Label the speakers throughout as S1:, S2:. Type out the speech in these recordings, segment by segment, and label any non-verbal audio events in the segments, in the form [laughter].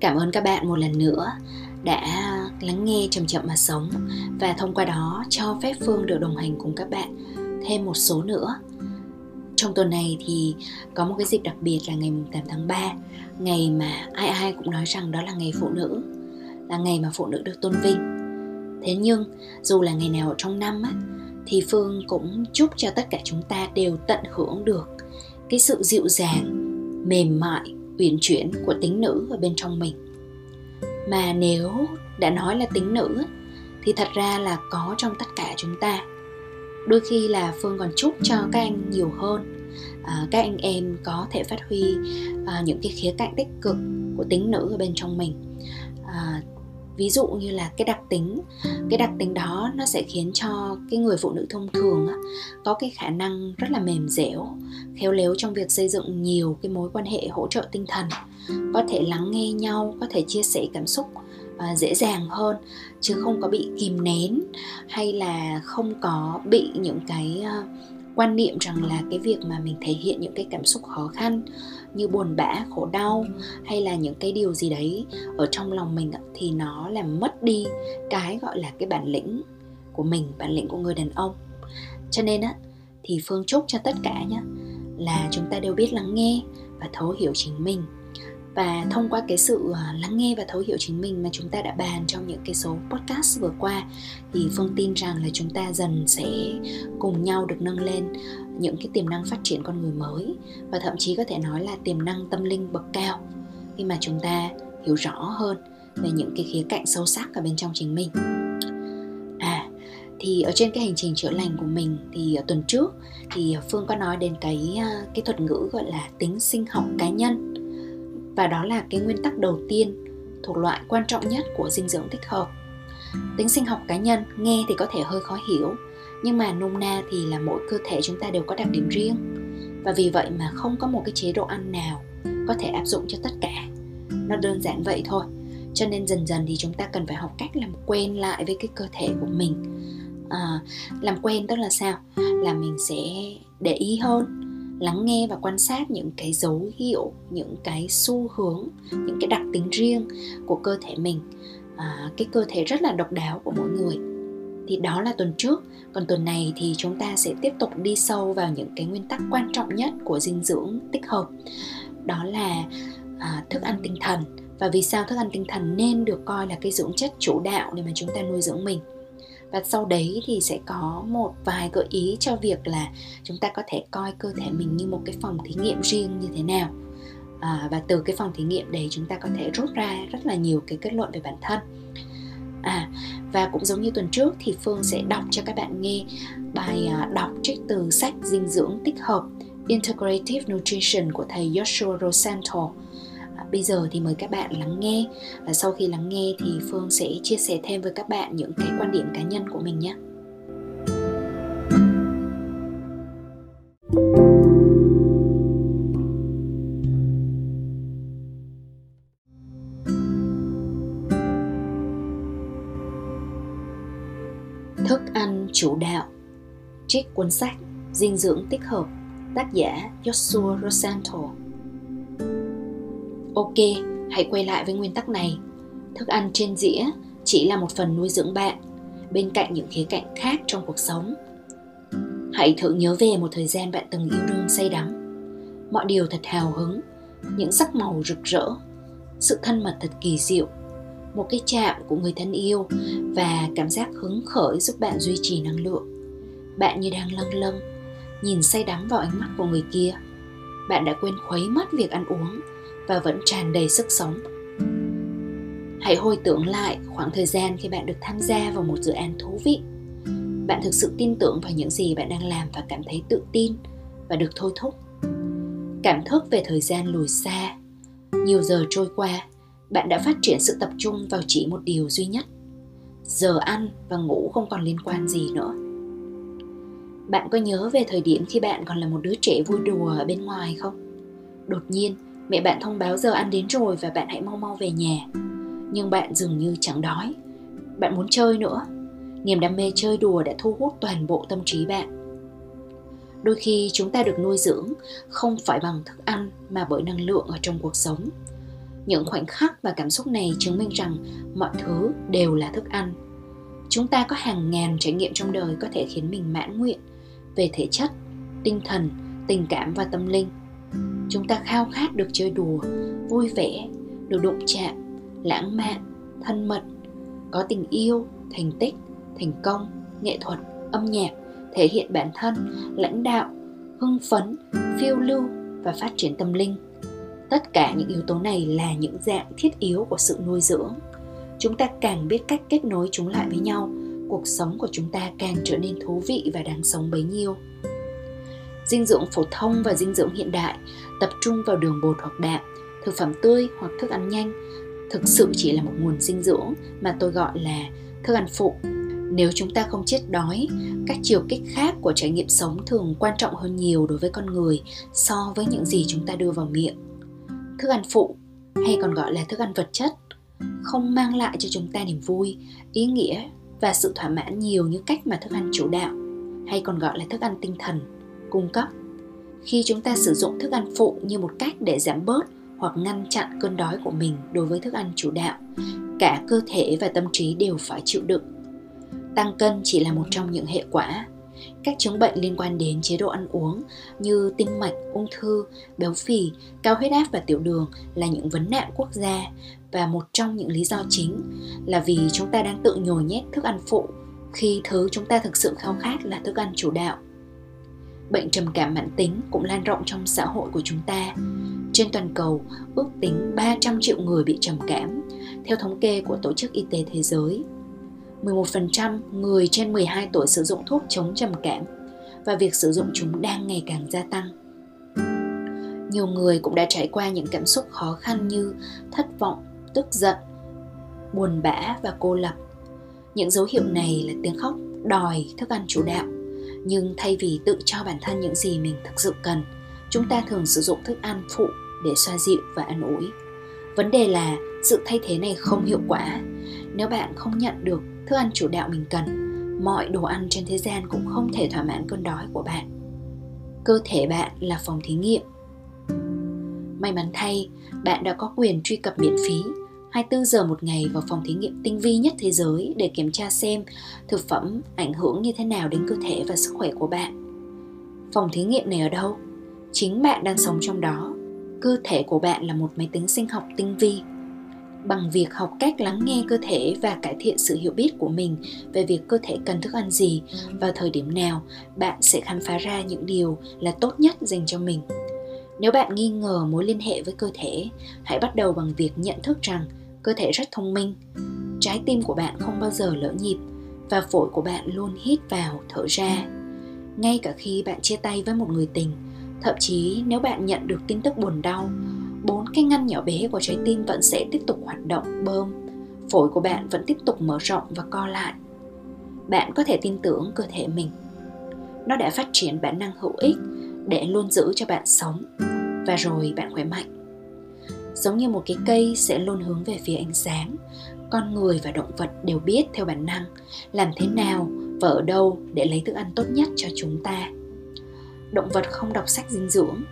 S1: Cảm ơn các bạn một lần nữa đã lắng nghe chậm chậm mà sống và thông qua đó cho phép Phương được đồng hành cùng các bạn thêm một số nữa. Trong tuần này thì có một cái dịp đặc biệt là ngày 8 tháng 3, ngày mà ai ai cũng nói rằng đó là ngày phụ nữ, là ngày mà phụ nữ được tôn vinh. Thế nhưng dù là ngày nào trong năm á, thì Phương cũng chúc cho tất cả chúng ta đều tận hưởng được cái sự dịu dàng, mềm mại uyển chuyển của tính nữ ở bên trong mình. Mà nếu đã nói là tính nữ thì thật ra là có trong tất cả chúng ta. Đôi khi là phương còn chúc cho các anh nhiều hơn. À, các anh em có thể phát huy à, những cái khía cạnh tích cực của tính nữ ở bên trong mình ví dụ như là cái đặc tính cái đặc tính đó nó sẽ khiến cho cái người phụ nữ thông thường á, có cái khả năng rất là mềm dẻo khéo léo trong việc xây dựng nhiều cái mối quan hệ hỗ trợ tinh thần có thể lắng nghe nhau có thể chia sẻ cảm xúc à, dễ dàng hơn chứ không có bị kìm nén hay là không có bị những cái uh, quan niệm rằng là cái việc mà mình thể hiện những cái cảm xúc khó khăn như buồn bã, khổ đau hay là những cái điều gì đấy ở trong lòng mình thì nó làm mất đi cái gọi là cái bản lĩnh của mình, bản lĩnh của người đàn ông. Cho nên á, thì phương chúc cho tất cả nhé là chúng ta đều biết lắng nghe và thấu hiểu chính mình và thông qua cái sự à, lắng nghe và thấu hiểu chính mình mà chúng ta đã bàn trong những cái số podcast vừa qua thì phương tin rằng là chúng ta dần sẽ cùng nhau được nâng lên những cái tiềm năng phát triển con người mới. Và thậm chí có thể nói là tiềm năng tâm linh bậc cao khi mà chúng ta hiểu rõ hơn về những cái khía cạnh sâu sắc ở bên trong chính mình. À thì ở trên cái hành trình chữa lành của mình thì ở tuần trước thì phương có nói đến cái à, cái thuật ngữ gọi là tính sinh học cá nhân và đó là cái nguyên tắc đầu tiên thuộc loại quan trọng nhất của dinh dưỡng thích hợp. Tính sinh học cá nhân nghe thì có thể hơi khó hiểu nhưng mà nôm na thì là mỗi cơ thể chúng ta đều có đặc điểm riêng. Và vì vậy mà không có một cái chế độ ăn nào có thể áp dụng cho tất cả. Nó đơn giản vậy thôi cho nên dần dần thì chúng ta cần phải học cách làm quen lại với cái cơ thể của mình. À, làm quen tức là sao? Là mình sẽ để ý hơn lắng nghe và quan sát những cái dấu hiệu những cái xu hướng những cái đặc tính riêng của cơ thể mình à, cái cơ thể rất là độc đáo của mỗi người. Thì đó là tuần trước còn tuần này thì chúng ta sẽ tiếp tục đi sâu vào những cái nguyên tắc quan trọng nhất của dinh dưỡng tích hợp. Đó là à, thức ăn tinh thần. Và vì sao thức ăn tinh thần nên được coi là cái dưỡng chất chủ đạo để mà chúng ta nuôi dưỡng mình? Và sau đấy thì sẽ có một vài gợi ý cho việc là chúng ta có thể coi cơ thể mình như một cái phòng thí nghiệm riêng như thế nào. À, và từ cái phòng thí nghiệm đấy chúng ta có thể rút ra rất là nhiều cái kết luận về bản thân. À và cũng giống như tuần trước thì phương sẽ đọc cho các bạn nghe bài à, đọc trích từ sách dinh dưỡng tích hợp Integrative Nutrition của thầy Joshua Rosenthal bây giờ thì mời các bạn lắng nghe. Và sau khi lắng nghe thì phương sẽ chia sẻ thêm với các bạn những cái quan điểm cá nhân của mình nhé. Thức ăn chủ đạo. Trích cuốn sách dinh dưỡng tích hợp, tác giả Joshua rosenthal Ok, hãy quay lại với nguyên tắc này. Thức ăn trên dĩa chỉ là một phần nuôi dưỡng bạn, bên cạnh những khía cạnh khác trong cuộc sống. Hãy thử nhớ về một thời gian bạn từng yêu đương say đắm. Mọi điều thật hào hứng, những sắc màu rực rỡ, sự thân mật thật kỳ diệu, một cái chạm của người thân yêu và cảm giác hứng khởi giúp bạn duy trì năng lượng bạn như đang lâng lâng nhìn say đắm vào ánh mắt của người kia bạn đã quên khuấy mất việc ăn uống và vẫn tràn đầy sức sống. Hãy hồi tưởng lại khoảng thời gian khi bạn được tham gia vào một dự án thú vị. Bạn thực sự tin tưởng vào những gì bạn đang làm và cảm thấy tự tin và được thôi thúc. Cảm thức về thời gian lùi xa. Nhiều giờ trôi qua, bạn đã phát triển sự tập trung vào chỉ một điều duy nhất. Giờ ăn và ngủ không còn liên quan gì nữa. Bạn có nhớ về thời điểm khi bạn còn là một đứa trẻ vui đùa ở bên ngoài không? Đột nhiên mẹ bạn thông báo giờ ăn đến rồi và bạn hãy mau mau về nhà. Nhưng bạn dường như chẳng đói. Bạn muốn chơi nữa. Niềm đam mê chơi đùa đã thu hút toàn bộ tâm trí bạn. Đôi khi chúng ta được nuôi dưỡng không phải bằng thức ăn mà bởi năng lượng ở trong cuộc sống. Những khoảnh khắc và cảm xúc này chứng minh rằng mọi thứ đều là thức ăn. Chúng ta có hàng ngàn trải nghiệm trong đời có thể khiến mình mãn nguyện về thể chất, tinh thần, tình cảm và tâm linh chúng ta khao khát được chơi đùa, vui vẻ, được đụng chạm, lãng mạn, thân mật, có tình yêu, thành tích, thành công, nghệ thuật, âm nhạc, thể hiện bản thân, lãnh đạo, hưng phấn, phiêu lưu và phát triển tâm linh. Tất cả những yếu tố này là những dạng thiết yếu của sự nuôi dưỡng. Chúng ta càng biết cách kết nối chúng lại với nhau, cuộc sống của chúng ta càng trở nên thú vị và đáng sống bấy nhiêu dinh dưỡng phổ thông và dinh dưỡng hiện đại, tập trung vào đường bột hoặc đạm, thực phẩm tươi hoặc thức ăn nhanh. Thực sự chỉ là một nguồn dinh dưỡng mà tôi gọi là thức ăn phụ. Nếu chúng ta không chết đói, các chiều kích khác của trải nghiệm sống thường quan trọng hơn nhiều đối với con người so với những gì chúng ta đưa vào miệng. Thức ăn phụ, hay còn gọi là thức ăn vật chất, không mang lại cho chúng ta niềm vui, ý nghĩa và sự thỏa mãn nhiều như cách mà thức ăn chủ đạo, hay còn gọi là thức ăn tinh thần cung cấp. Khi chúng ta sử dụng thức ăn phụ như một cách để giảm bớt hoặc ngăn chặn cơn đói của mình đối với thức ăn chủ đạo cả cơ thể và tâm trí đều phải chịu đựng. Tăng cân chỉ là một trong những hệ quả. Các chứng bệnh liên quan đến chế độ ăn uống như tim mạch, ung thư, béo phì, cao huyết áp và tiểu đường là những vấn nạn quốc gia và một trong những lý do chính là vì chúng ta đang tự nhồi nhét thức ăn phụ khi thứ chúng ta thực sự khao khát là thức ăn chủ đạo. Bệnh trầm cảm mãn tính cũng lan rộng trong xã hội của chúng ta. Trên toàn cầu, ước tính 300 triệu người bị trầm cảm, theo thống kê của Tổ chức Y tế Thế giới 11% người trên 12 tuổi sử dụng thuốc chống trầm cảm và việc sử dụng chúng đang ngày càng gia tăng. Nhiều người cũng đã trải qua những cảm xúc khó khăn như thất vọng, tức giận, buồn bã và cô lập. Những dấu hiệu này là tiếng khóc đòi thức ăn chủ đạo. Nhưng thay vì tự cho bản thân những gì mình thực sự cần, chúng ta thường sử dụng thức ăn phụ để xoa dịu và an ủi. Vấn đề là sự thay thế này không hiệu quả. Nếu bạn không nhận được thức ăn chủ đạo mình cần mọi đồ ăn trên thế gian cũng không thể thỏa mãn cơn đói của bạn cơ thể bạn là phòng thí nghiệm may mắn thay bạn đã có quyền truy cập miễn phí 24 giờ một ngày vào phòng thí nghiệm tinh vi nhất thế giới để kiểm tra xem thực phẩm ảnh hưởng như thế nào đến cơ thể và sức khỏe của bạn. Phòng thí nghiệm này ở đâu? Chính bạn đang sống trong đó. Cơ thể của bạn là một máy tính sinh học tinh vi bằng việc học cách lắng nghe cơ thể và cải thiện sự hiểu biết của mình về việc cơ thể cần thức ăn gì và thời điểm nào, bạn sẽ khám phá ra những điều là tốt nhất dành cho mình nếu bạn nghi ngờ mối liên hệ với cơ thể, hãy bắt đầu bằng việc nhận thức rằng cơ thể rất thông minh. Trái tim của bạn không bao giờ lỡ nhịp và phổi của bạn luôn hít vào, thở ra. Ngay cả khi bạn chia tay với một người tình, thậm chí nếu bạn nhận được tin tức buồn đau, bốn cái ngăn nhỏ bé của trái tim vẫn sẽ tiếp tục hoạt động, bơm. Phổi của bạn vẫn tiếp tục mở rộng và co lại. Bạn có thể tin tưởng cơ thể mình. Nó đã phát triển bản năng hữu ích để luôn giữ cho bạn sống. Và rồi bạn khỏe mạnh giống như một cái cây sẽ luôn hướng về phía ánh sáng. Con người và động vật đều biết theo bản năng, làm thế nào và ở đâu để lấy thức ăn tốt nhất cho chúng ta. Động vật không đọc sách dinh dưỡng,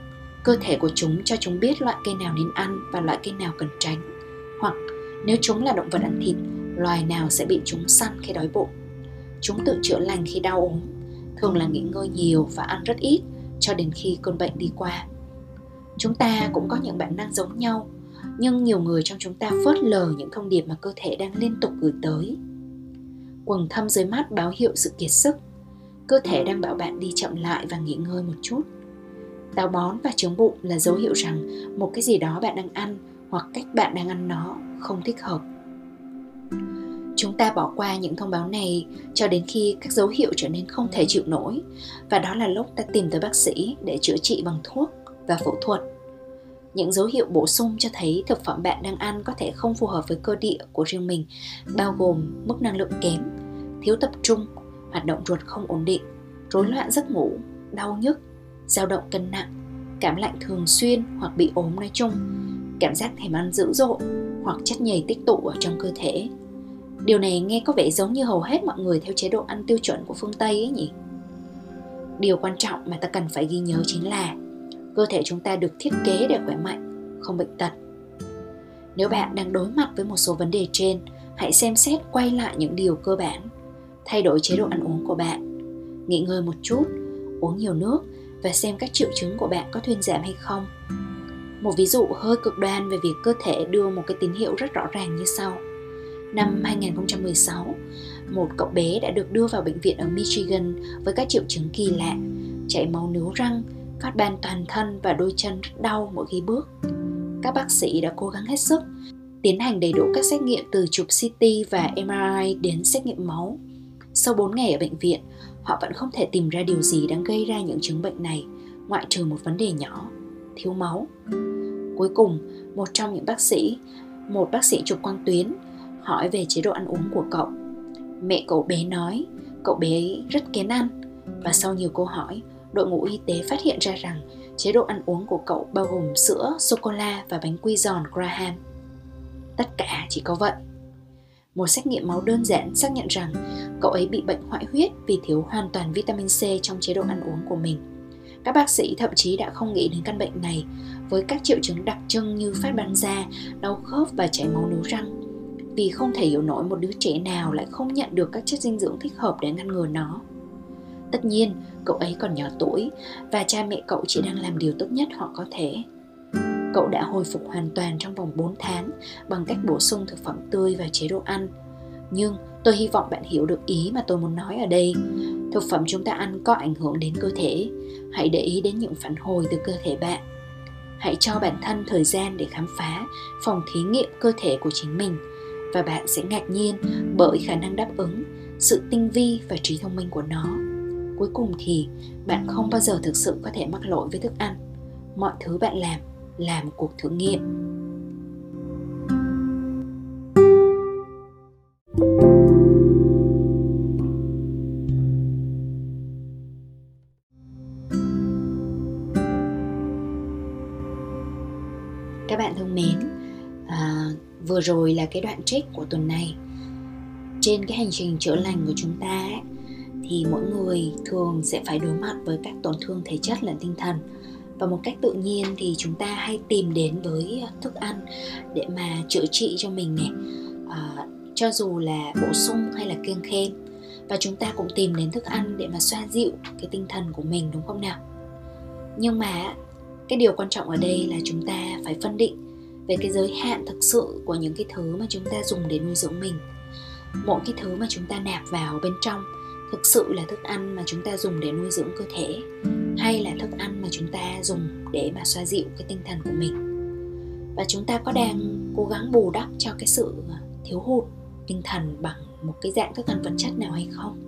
S1: cơ thể của chúng cho chúng biết loại cây nào nên ăn và loại cây nào cần tránh. Hoặc nếu chúng là động vật ăn thịt, loài nào sẽ bị chúng săn khi đói bụng. Chúng tự chữa lành khi đau ốm, thường là nghỉ ngơi nhiều và ăn rất ít cho đến khi cơn bệnh đi qua. Chúng ta cũng có những bản năng giống nhau nhưng nhiều người trong chúng ta phớt lờ những thông điệp mà cơ thể đang liên tục gửi tới. Quầng thâm dưới mắt báo hiệu sự kiệt sức. Cơ thể đang bảo bạn đi chậm lại và nghỉ ngơi một chút. Táo bón và trướng bụng là dấu hiệu rằng một cái gì đó bạn đang ăn hoặc cách bạn đang ăn nó không thích hợp. Chúng ta bỏ qua những thông báo này cho đến khi các dấu hiệu trở nên không thể chịu nổi, và đó là lúc ta tìm tới bác sĩ để chữa trị bằng thuốc và phẫu thuật những dấu hiệu bổ sung cho thấy thực phẩm bạn đang ăn có thể không phù hợp với cơ địa của riêng mình, bao gồm mức năng lượng kém, thiếu tập trung, hoạt động ruột không ổn định, rối loạn giấc ngủ, đau nhức, dao động cân nặng, cảm lạnh thường xuyên hoặc bị ốm nói chung, cảm giác thèm ăn dữ dội hoặc chất nhầy tích tụ ở trong cơ thể. Điều này nghe có vẻ giống như hầu hết mọi người theo chế độ ăn tiêu chuẩn của phương tây ấy nhỉ? Điều quan trọng mà ta cần phải ghi nhớ chính là cơ thể chúng ta được thiết kế để khỏe mạnh không bệnh tật. Nếu bạn đang đối mặt với một số vấn đề trên hãy xem xét quay lại những điều cơ bản thay đổi chế độ ăn uống của bạn nghỉ ngơi một chút uống nhiều nước và xem các triệu chứng của bạn có thuyên giảm hay không. Một ví dụ hơi cực đoan về việc cơ thể đưa một cái tín hiệu rất rõ ràng như sau. Năm 2016, một cậu bé đã được đưa vào bệnh viện ở Michigan với các triệu chứng kỳ lạ, chảy máu nướu răng, cát ban toàn thân và đôi chân rất đau mỗi khi bước. Các bác sĩ đã cố gắng hết sức, tiến hành đầy đủ các xét nghiệm từ chụp CT và MRI đến xét nghiệm máu. Sau 4 ngày ở bệnh viện, họ vẫn không thể tìm ra điều gì đang gây ra những chứng bệnh này, ngoại trừ một vấn đề nhỏ, thiếu máu. Cuối cùng, một trong những bác sĩ, một bác sĩ chụp quang tuyến, hỏi về chế độ ăn uống của cậu. Mẹ cậu bé nói, cậu bé rất kén ăn và sau nhiều câu hỏi, đội ngũ y tế phát hiện ra rằng chế độ ăn uống của cậu bao gồm sữa, sô-cô-la và bánh quy giòn Graham. Tất cả chỉ có vậy. Một xét nghiệm máu đơn giản xác nhận rằng cậu ấy bị bệnh hoại huyết vì thiếu hoàn toàn vitamin C trong chế độ ăn uống của mình. Các bác sĩ thậm chí đã không nghĩ đến căn bệnh này với các triệu chứng đặc trưng như phát ban da, đau khớp và chảy máu nướu răng vì không thể hiểu nổi một đứa trẻ nào lại không nhận được các chất dinh dưỡng thích hợp để ngăn ngừa nó. Tất nhiên, cậu ấy còn nhỏ tuổi và cha mẹ cậu chỉ đang làm điều tốt nhất họ có thể. Cậu đã hồi phục hoàn toàn trong vòng 4 tháng bằng cách bổ sung thực phẩm tươi vào chế độ ăn. Nhưng tôi hy vọng bạn hiểu được ý mà tôi muốn nói ở đây. Thực phẩm chúng ta ăn có ảnh hưởng đến cơ thể. Hãy để ý đến những phản hồi từ cơ thể bạn. Hãy cho bản thân thời gian để khám phá phòng thí nghiệm cơ thể của chính mình và bạn sẽ ngạc nhiên bởi khả năng đáp ứng sự tinh vi và trí thông minh của nó cuối cùng thì bạn không bao giờ thực sự có thể mắc lỗi với thức ăn. Mọi thứ bạn làm là một cuộc thử nghiệm. Các bạn thân mến à, vừa rồi là cái đoạn trích của tuần này. Trên cái hành trình chữa lành của chúng ta ấy, thì mỗi người thường sẽ phải đối mặt với các tổn thương thể chất lẫn tinh thần. Và một cách tự nhiên thì chúng ta hay tìm đến với à, thức ăn để mà chữa trị cho mình này. À, cho dù là bổ sung hay là kiêng khem. Và chúng ta cũng tìm đến thức ăn để mà xoa dịu cái tinh thần của mình đúng không nào? Nhưng mà cái điều quan trọng ở đây là chúng ta phải phân định về cái giới hạn thực sự của những cái thứ mà chúng ta dùng để nuôi dưỡng mình. Mỗi cái thứ mà chúng ta nạp vào bên trong thực sự là thức ăn mà chúng ta dùng để nuôi dưỡng cơ thể hay là thức ăn mà chúng ta dùng để mà xoa dịu cái tinh thần của mình? Và chúng ta có đang cố gắng bù đắp cho cái sự ờ, thiếu hụt tinh thần bằng một cái dạng thức ăn vật chất nào hay không?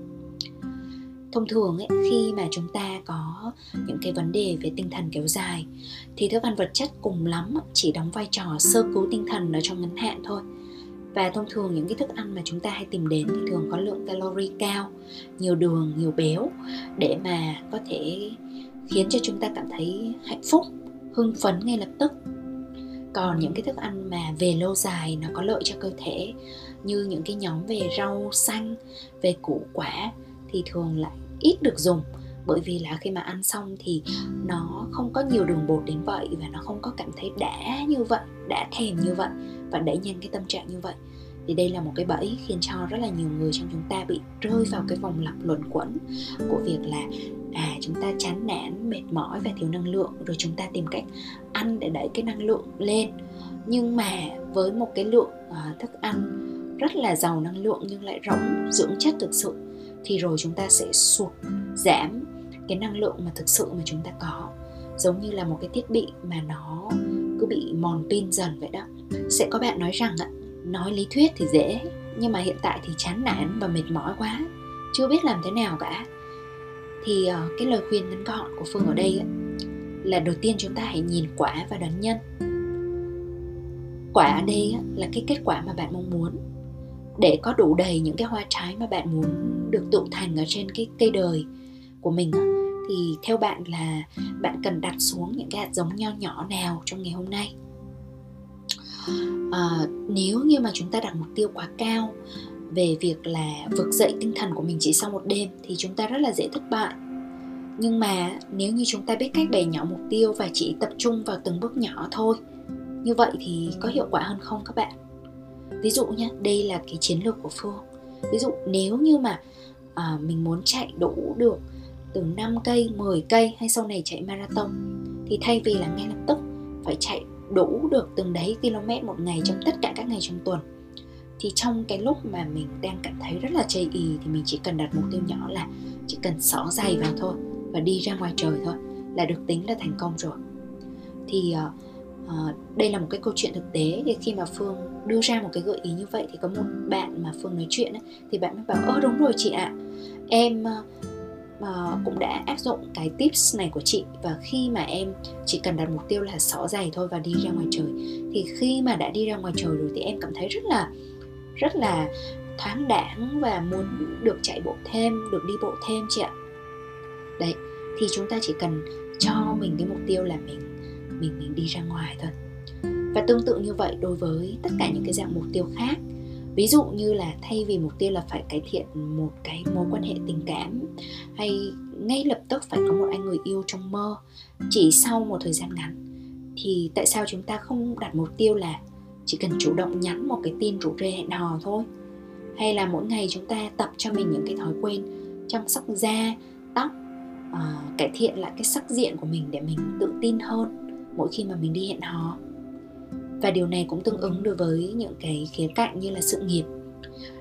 S1: Thông thường ấy, khi mà chúng ta có những cái vấn đề về tinh thần kéo dài thì thức ăn vật chất cùng lắm chỉ đóng vai trò sơ cứu tinh thần ở trong ngắn hạn thôi và thông thường những cái thức ăn mà chúng ta hay tìm đến thì thường có lượng calorie cao, nhiều đường, nhiều béo để mà có thể khiến cho chúng ta cảm thấy hạnh phúc, hưng phấn ngay lập tức. Còn những cái thức ăn mà về lâu dài nó có lợi cho cơ thể, như những cái nhóm về rau xanh, về củ quả thì thường lại ít được dùng bởi vì là khi mà ăn xong thì nó không có nhiều đường bột đến vậy và nó không có cảm thấy đã như vậy đã thèm như vậy và đẩy nhanh cái tâm trạng như vậy. Thì đây là một cái bẫy khiến cho rất là nhiều người trong chúng ta bị rơi vào cái vòng lặp luẩn quẩn của việc là à chúng ta chán nản mệt mỏi và thiếu năng lượng rồi chúng ta tìm cách ăn để đẩy cái năng lượng lên. Nhưng mà với một cái lượng uh, thức ăn rất là giàu năng lượng nhưng lại rỗng dưỡng chất thực sự thì rồi chúng ta sẽ sụt giảm cái năng lượng mà thực sự mà chúng ta có. Giống như là một cái thiết bị mà nó cứ bị mòn pin dần vậy đó. Sẽ có bạn nói rằng ạ nói lý thuyết thì dễ, nhưng mà hiện tại thì chán nản và mệt mỏi quá, chưa biết làm thế nào cả. Thì ờ, cái lời khuyên ngắn gọn của phương ở đây là đầu tiên chúng ta hãy nhìn quả và đón nhân. Quả ở đây là cái kết quả mà bạn mong muốn. Để có đủ đầy những cái hoa trái mà bạn muốn được tụ thành ở trên cái cây đời của mình thì theo bạn là bạn cần đặt xuống những cái hạt giống nho nhỏ nào trong ngày hôm nay? À, nếu như mà chúng ta đặt mục tiêu quá cao về việc là vực dậy tinh thần của mình chỉ sau một đêm thì chúng ta rất là dễ thất bại. Nhưng mà nếu như chúng ta biết cách bẻ nhỏ mục tiêu và chỉ tập trung vào từng bước nhỏ thôi như vậy thì có hiệu quả hơn không các bạn? Ví dụ nhé đây là cái chiến lược của phương. Ví dụ nếu như mà à, mình muốn chạy đủ được từ 5 cây, 10 cây hay sau này chạy marathon. Thì thay vì là ngay lập tức phải chạy đủ được từng đấy km một ngày trong tất cả các ngày trong tuần thì trong cái lúc mà mình đang cảm thấy rất là chây ý thì mình chỉ cần đặt mục tiêu nhỏ là chỉ cần xỏ giày vào thôi và đi ra ngoài trời thôi là được tính là thành công rồi. Thì uh, uh, đây là một cái câu chuyện thực tế thì khi mà phương đưa ra một cái gợi ý như vậy thì có một bạn mà phương nói chuyện ấy, thì bạn mới bảo ơ đúng rồi chị ạ. Em ờ, uh, cũng đã áp dụng cái tips này của chị. Và khi mà em chỉ cần đặt mục tiêu là xỏ giày thôi và đi ra ngoài trời thì khi mà đã đi ra ngoài trời rồi thì em cảm thấy rất là rất là thoáng đãng và muốn được chạy bộ thêm được đi bộ thêm chị ạ. Đấy thì chúng ta chỉ cần cho mình cái mục tiêu là mình mình mình đi ra ngoài thôi. Và tương tự như vậy đối với tất cả những cái dạng mục tiêu khác ví dụ như là thay vì mục tiêu là phải cải thiện một cái mối quan hệ tình cảm hay ngay lập tức phải có một anh người yêu trong mơ chỉ sau một thời gian ngắn thì tại sao chúng ta không đặt mục tiêu là chỉ cần chủ động nhắn một cái tin rủ rê hẹn hò thôi? Hay là mỗi ngày chúng ta tập cho mình những cái thói quen chăm sóc da tóc uh, cải thiện lại cái sắc diện của mình để mình tự tin hơn mỗi khi mà mình đi hẹn hò? Và điều này cũng tương ứng đối với những cái khía cạnh như là sự nghiệp.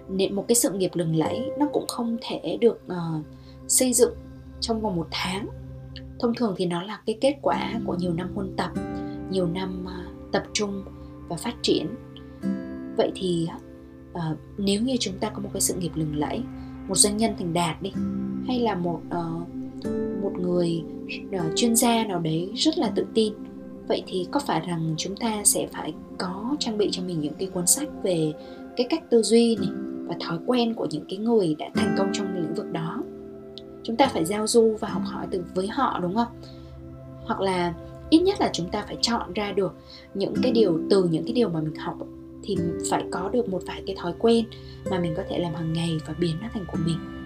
S1: Nên một cái sự nghiệp lừng lẫy nó cũng không thể được uh, xây dựng trong vòng một tháng. Thông thường thì nó là cái kết quả của nhiều năm huân tập nhiều năm uh, tập trung và phát triển. Vậy thì uh, nếu như chúng ta có một cái sự nghiệp lừng lẫy một doanh nhân thành đạt đi hay là một uh, một người uh, chuyên gia nào đấy rất là tự tin vậy thì có phải rằng chúng ta sẽ phải có trang bị cho mình những cái cuốn sách về cái cách tư duy này và thói quen của những cái người đã thành công trong lĩnh vực đó? Chúng ta phải giao du và học hỏi từ với họ, đúng không? Hoặc là ít nhất là chúng ta phải chọn ra được những cái điều, từ những cái điều mà mình học thì phải có được một vài cái thói quen mà mình có thể làm hàng ngày và biến nó thành của mình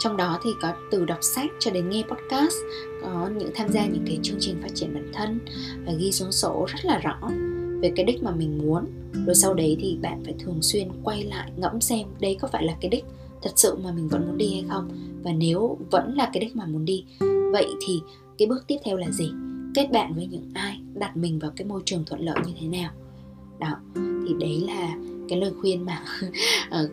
S1: trong đó thì có từ đọc sách cho đến nghe podcast, có những tham gia những cái chương trình phát triển bản thân và ghi xuống sổ rất là rõ về cái đích mà mình muốn. Rồi sau đấy thì bạn phải thường xuyên quay lại ngẫm xem đây có phải là cái đích thật sự mà mình vẫn muốn đi hay không? Và nếu vẫn là cái đích mà muốn đi, vậy thì cái bước tiếp theo là gì? Kết bạn với những ai? Đặt mình vào cái môi trường thuận lợi như thế nào? Đó, thì đấy là cái lời khuyên mà [laughs] ờ,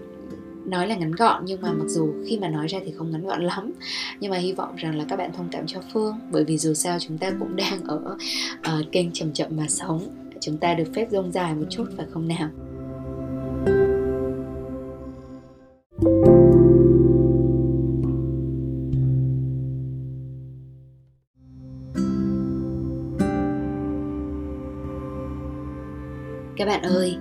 S1: nói là ngắn gọn nhưng mà mặc dù khi mà nói ra thì không ngắn gọn lắm. Nhưng mà hy vọng rằng là các bạn thông cảm cho phương bởi vì dù sao chúng ta cũng đang ở uh, kênh chậm chậm mà sống. Chúng ta được phép rông dài một chút phải không nào. Các bạn ơi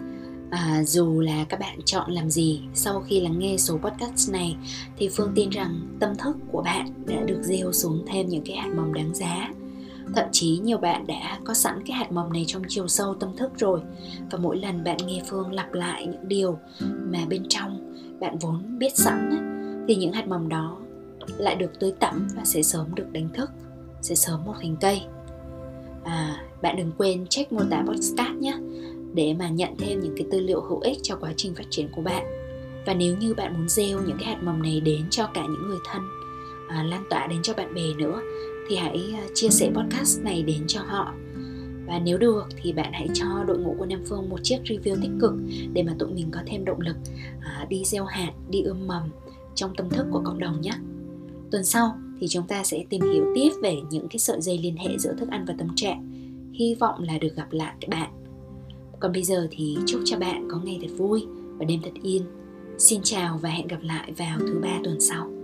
S1: à, dù là các bạn chọn làm gì sau khi lắng nghe số podcast này thì phương tin rằng tâm thức của bạn đã được gieo xuống thêm những cái hạt mầm đáng giá. Thậm chí nhiều bạn đã có sẵn cái hạt mầm này trong chiều sâu tâm thức rồi. Và mỗi lần bạn nghe phương lặp lại những điều mà bên trong bạn vốn biết sẵn thì những hạt mầm đó lại được tưới tẩm và sẽ sớm được đánh thức sẽ sớm một thành cây. À, bạn đừng quên check mô tả podcast nhé để mà nhận thêm những cái tư liệu hữu ích cho quá trình phát triển của bạn và nếu như bạn muốn gieo những cái hạt mầm này đến cho cả những người thân à, lan tỏa đến cho bạn bè nữa thì hãy à, chia sẻ podcast này đến cho họ và nếu được thì bạn hãy cho đội ngũ của Nam Phương một chiếc review tích cực để mà tụi mình có thêm động lực à, đi gieo hạt, đi ươm mầm trong tâm thức của cộng đồng nhé. Tuần sau thì chúng ta sẽ tìm hiểu tiếp về những cái sợi dây liên hệ giữa thức ăn và tâm trạng. Hy vọng là được gặp lại các bạn. Còn bây giờ thì chúc cho bạn có ngày thật vui và đêm thật yên. Xin chào và hẹn gặp lại vào thứ ba tuần sau.